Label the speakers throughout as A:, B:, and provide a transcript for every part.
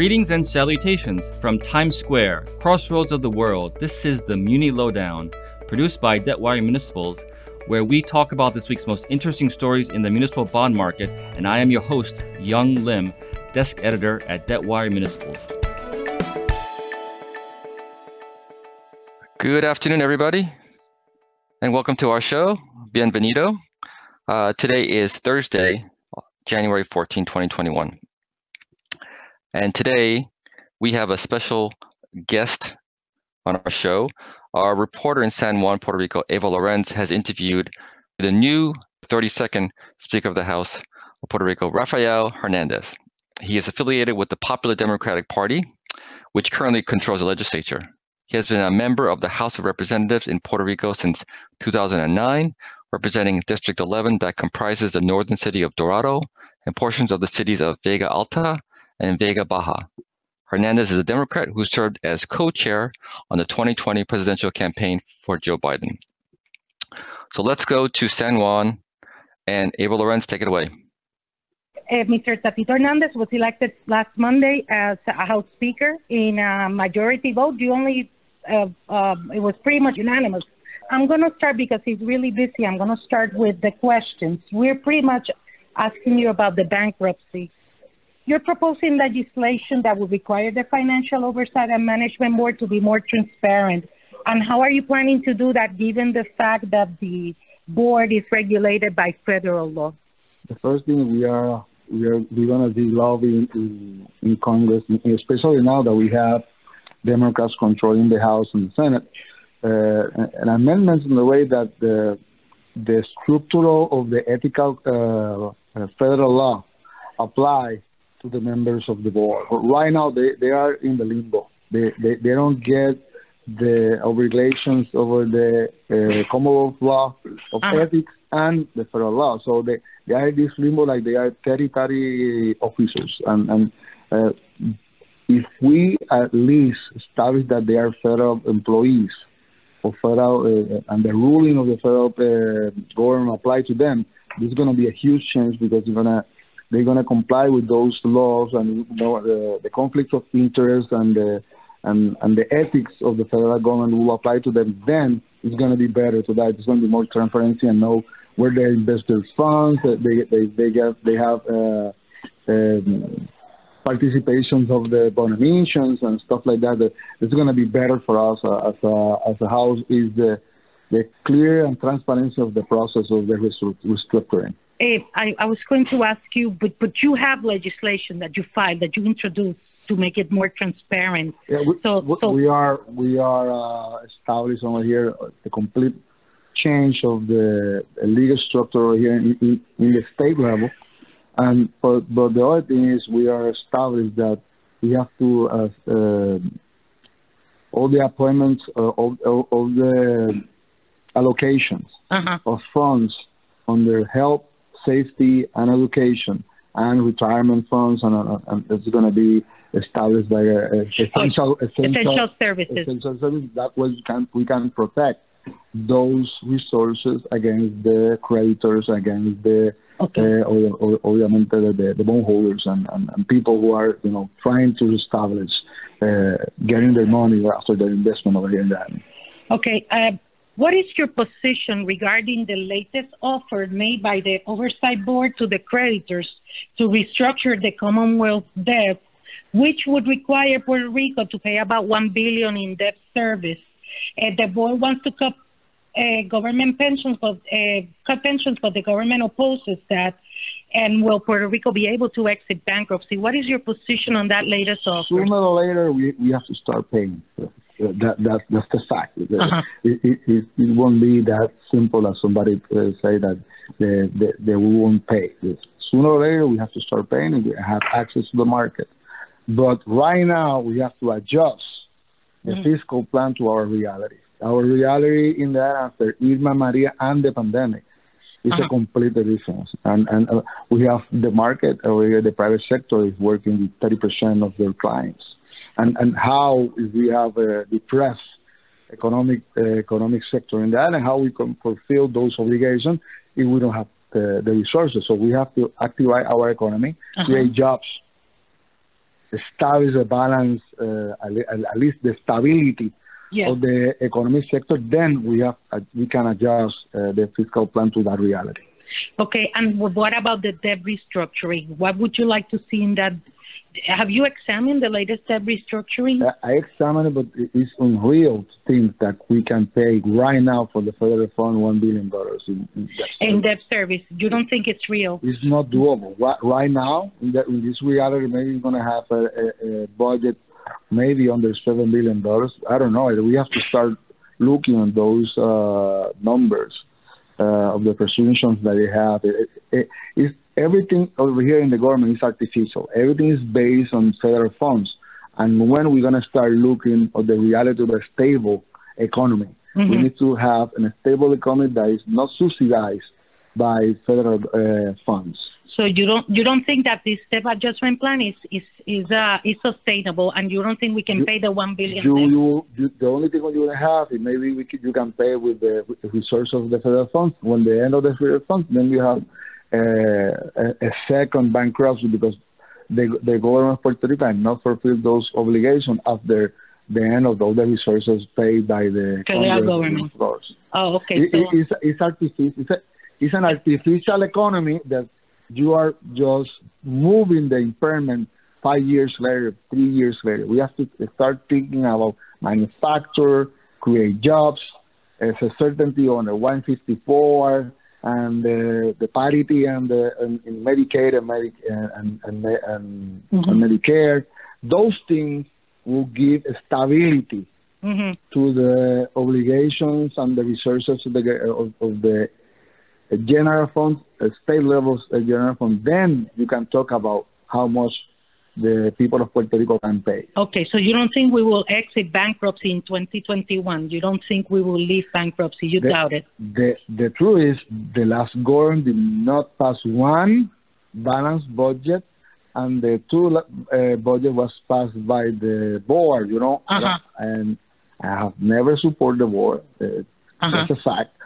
A: Greetings and salutations from Times Square, crossroads of the world. This is the Muni Lowdown, produced by Debtwire Municipals, where we talk about this week's most interesting stories in the municipal bond market. And I am your host, Yong Lim, desk editor at Debtwire Municipals. Good afternoon, everybody, and welcome to our show. Bienvenido. Uh, today is Thursday, January 14, 2021. And today we have a special guest on our show. Our reporter in San Juan, Puerto Rico, Eva Llorens, has interviewed the new 32nd Speaker of the House of Puerto Rico, Rafael Hernandez. He is affiliated with the Popular Democratic Party, which currently controls the legislature. He has been a member of the House of Representatives in Puerto Rico since 2009, representing District 11 that comprises the northern city of Dorado and portions of the cities of Vega Alta and Vega Baja. Hernandez is a Democrat who served as co-chair on the 2020 presidential campaign for Joe Biden. So let's go to San Juan and Eva Llorens, take it away.
B: Uh, Mr. Tatito Hernandez was elected last Monday as a House Speaker in a majority vote. The only, uh, uh, it was pretty much unanimous. I'm going to start because he's really busy. I'm going to start with the questions. We're pretty much asking you about the bankruptcy. You're proposing legislation that would require the Financial Oversight and Management Board to be more transparent. And how are you planning to do that given the fact that the board is regulated by federal law?
C: The first thing we are we are we're to be lobbying in, in Congress, especially now that we have Democrats controlling the House and the Senate, uh, an amendments in the way that the the structural of the ethical uh, uh, federal law apply to the members of the board. Right now, they, they are in the limbo. They, they, they don't get the obligations over the uh, Commonwealth law of uh-huh. ethics and the federal law. So they, they are in this limbo like they are territory officers. And, and uh, if we at least establish that they are federal employees or federal uh, and the ruling of the federal uh, government apply to them, this is going to be a huge change because they're going to they're going to comply with those laws and you know, the, the conflicts of interest and the and, and the ethics of the federal government will apply to them, then it's going to be better. So that it's going to be more transparency and know where they invest their funds. They they they get they have uh, um, participations of the bond and stuff like that. It's going to be better for us as a as a house is the the clear and transparency of the process of the restructuring.
B: I, I was going to ask you, but but you have legislation that you filed that you introduced to make it more transparent.
C: Yeah, we, so, so we are we are uh, established over here the complete change of the legal structure here in, in, in the state level, and but but the other thing is we are established that we have to uh, uh, all the appointments uh, of, of, of the allocations uh-huh. of funds under health safety and education and retirement funds, and, uh, and it's going to be established by uh, essential,
B: essential, essential services.
C: Essential services. That way we can we can protect those resources against the creditors, against the okay. uh, or, or, obviamente the, the bondholders and, and, and, people who are you know trying to establish uh, getting their money after their investment over here in the island.
B: Okay. Uh, what is your position regarding the latest offer made by the Oversight Board to the creditors to restructure the Commonwealth debt, which would require Puerto Rico to pay about one billion in debt service? Uh, the board wants to cut uh, government pensions, but uh, cut pensions, but the government opposes that. And will Puerto Rico be able to exit bankruptcy? What is your position on that latest offer?
C: Sooner or later, we, we have to start paying that, that that's the fact. Uh-huh. It, it, it, it, won't be that simple as somebody uh, say that they, they, they won't pay. Sooner or later, we have to start paying and we have access to the market. But right now, we have to adjust the mm-hmm. fiscal plan to our reality. Our reality in that after Irma Maria and the pandemic is uh-huh. a complete difference. And and uh, we have the market here, the private sector is working with 30% of their clients and, and how if we have a depressed economic uh, economic sector in that and how we can fulfill those obligations if we don't have the, the resources. So we have to activate our economy, uh-huh. create jobs. establish a balance, uh, at, least the stability yes. of the economic sector, then we have uh, we can adjust uh, the fiscal plan to that reality.
B: Okay, and what about the debt restructuring? What would you like to see in that have you examined the latest debt restructuring?
C: I examined it, but it's unreal to think that we can pay right now for the federal fund $1 billion in, in debt service.
B: Debt service. You don't think it's real?
C: It's not doable. Right now, in, in this reality, maybe we're going to have a, a, a budget maybe under $7 billion. I don't know. We have to start looking at those uh, numbers uh, of the presumptions that they have. It, it, it's, everything over here in the government is artificial. Everything is based on federal funds. And when we're going to start looking at the reality of a stable economy, mm-hmm. we need to have a stable economy that is not subsidized by federal uh, funds.
B: So you don't you don't think that this step adjustment plan is is is uh, is sustainable, and you don't think we can you, pay the one billion?
C: You, you, you, the only thing you have is maybe we can, you can pay with the, with the resource of the federal funds. When the end of the federal funds, then you have a, a second bankruptcy because the, the government of Puerto Rico not fulfilled those obligations after the end of all the resources paid by the
B: federal government. Oh, okay.
C: It, so. it's, it's, artificial, it's, a, it's an artificial economy that you are just moving the impairment five years later, three years later. We have to start thinking about manufacture, create jobs, as a certainty on the 154, and the, the parity and the and, in Medicaid and, Medi- and, and, and, mm-hmm. and, Medicare, those things will give stability mm-hmm. to the obligations and the resources of the of, of the general fund, state levels general fund. Then you can talk about how much the people of Puerto Rico can pay.
B: Okay, so you don't think we will exit bankruptcy in 2021? You don't think we will leave bankruptcy? You
C: the,
B: doubt it?
C: The, the truth is, the last government did not pass one balanced budget, and the two uh, budget was passed by the board, you know,
B: uh-huh.
C: and I have never supported the board. Uh, uh-huh. That's a fact.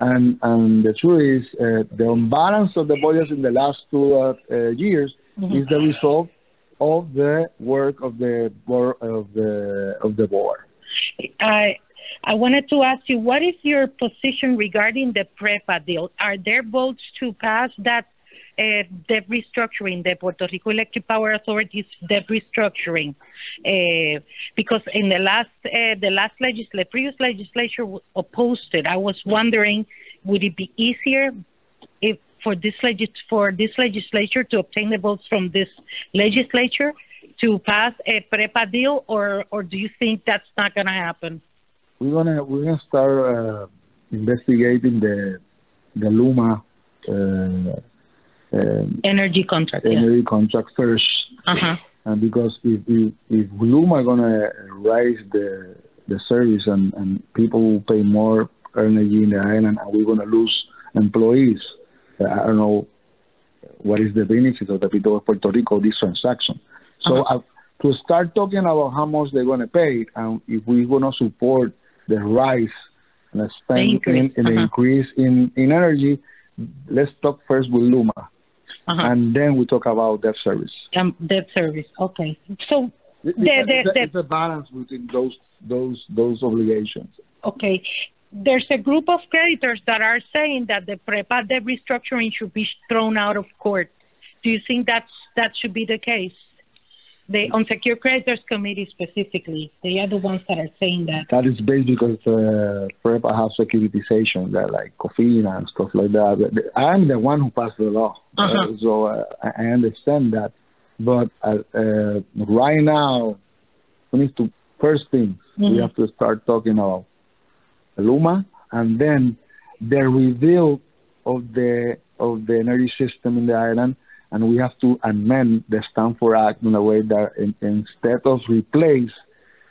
C: And, and the truth is, uh, the imbalance of the budgets in the last two uh, uh, years mm-hmm. is the result of the work of the board of the of the board.
B: I I wanted to ask you, what is your position regarding the PREPA deal? Are there votes to pass that uh, debt restructuring, the Puerto Rico Electric Power Authority's debt restructuring? Uh, because in the last uh, the last legislature, previous legislature opposed it. I was wondering, would it be easier if for this legis- for this legislature to obtain the votes from this legislature to pass a PREPA deal, or or do you think that's not going to happen?
C: We're gonna we're gonna start uh, investigating the the Luma uh,
B: uh, energy contract
C: energy yeah. contract first.
B: Uh-huh.
C: And because if if, if Luma gonna raise the the service and, and people will pay more energy in the island, and we're gonna lose employees I don't know what is the benefit of the people of Puerto Rico this transaction. So uh-huh. uh, to start talking about how much they're going to pay and if we're going to support the rise and the spend the in, in uh-huh. the increase in, in energy, let's talk first with Luma. Uh-huh. And then we talk about debt service.
B: Um, debt service. Okay. So
C: the, the, the, it's a balance between those those those obligations.
B: Okay there's a group of creditors that are saying that the PREPA debt restructuring should be thrown out of court. Do you think that's that should be the case? The unsecured creditors committee specifically, they are the ones that are saying that.
C: That is based because uh, PREPA has securitization, that like COFINA and stuff like that. I'm the one who passed the law,
B: uh-huh. uh,
C: so uh, I understand that. But uh, uh, right now, we need to first thing mm-hmm. we have to start talking about Luma, and then the reveal of the of the energy system in the island, and we have to amend the Stafford Act in a way that in, instead of replace,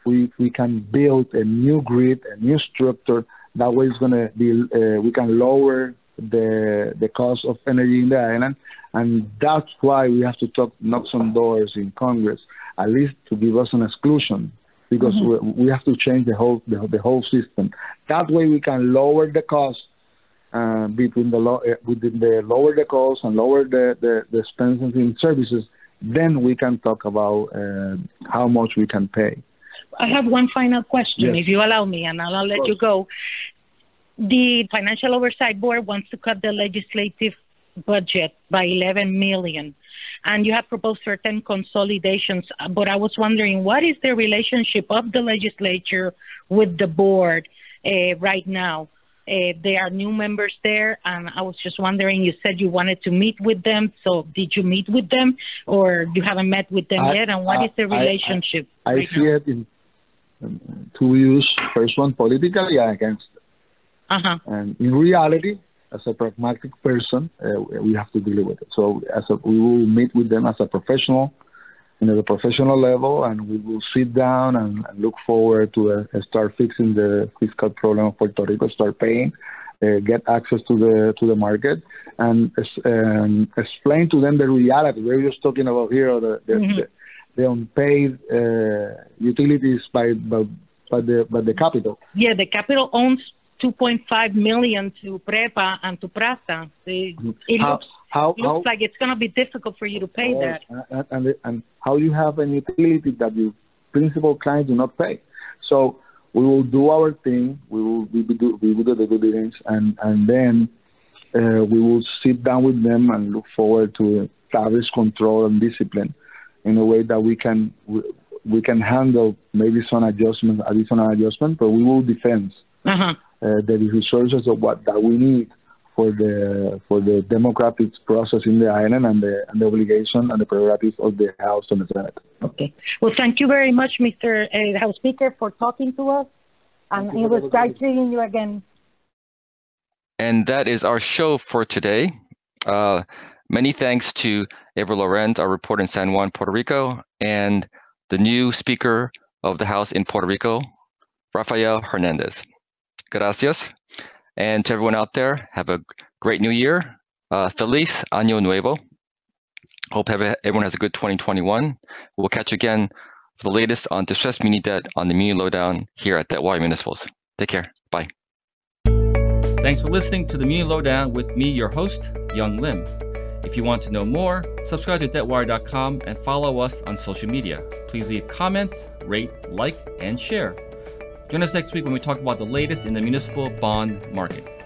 C: we we can build a new grid, a new structure. That way, it's going to be uh, we can lower the the cost of energy in the island, and that's why we have to talk knock some doors in Congress, at least to give us an exclusion because mm-hmm. we, we have to change the whole the, the, whole system. That way, we can lower the cost uh, between the lo- uh, within the lower the cost and lower the, the, the expenses in services. then we can talk about uh, how much we can pay.
B: I have one final question,
C: Yes.
B: if you allow me, and I'll let you go. The Financial Oversight Board wants to cut the legislative budget by 11 million, and you have proposed certain consolidations. But I was wondering, what is the relationship of the legislature with the board uh, right now? Uh, there are new members there, and I was just wondering. You said you wanted to meet with them, so did you meet with them, or you haven't met with them
C: I-
B: yet? And what
C: I-
B: is the
C: I- I-
B: relationship?
C: I
B: right
C: see it in um, two views. First one, politically and against.
B: Uh huh.
C: And in reality, as a pragmatic person, uh, we have to deal with it. So as a, we will meet with them as a professional, and at a professional level, and we will sit down and, and look forward to uh, start fixing the fiscal problem of Puerto Rico, start paying, uh, get access to the to the market, and um, explain to them the reality. We're just talking about here the the,
B: Mhm.
C: the, the unpaid uh, utilities by, by by the by the capital.
B: Yeah, the capital owns 2.5 million to Prepa and to Prasa. The, it looks
C: how, it
B: looks
C: how,
B: like it's going to be difficult for you to pay
C: Oh,
B: that.
C: And, and, and how you have an utility that your principal clients do not pay. So we will do our thing. We will we will do we will do the due diligence, and and then uh, we will sit down with them and look forward to establish control and discipline in a way that we can we, we can handle maybe some adjustment, additional adjustment, but we will defend
B: Uh-huh.
C: uh, the resources of what that we need for the for the democratic process in the island and the and the obligation and the prerogative of the House and the Senate.
B: Okay. Well, thank you very much, Mr. Uh, House Speaker, for talking to us. And
C: Thank you
B: it
C: for
B: was great seeing you again.
A: And that is our show for today. Uh, many thanks to Eva Llorens, our reporter in San Juan, Puerto Rico, and the new Speaker of the House in Puerto Rico, Rafael Hernandez. Gracias. And to everyone out there, have a great new year. Uh, Feliz Año Nuevo. Hope everyone has a good 2021. We'll catch you again for the latest on distressed muni debt on the Muni Lowdown here at Debtwire Municipals. Take care. Bye.
D: Thanks for listening to the Muni Lowdown with me, your host, Yong Lim. If you want to know more, subscribe to debtwire.com and follow us on social media. Please leave comments, rate, like, and share. Join us next week when we talk about the latest in the municipal bond market.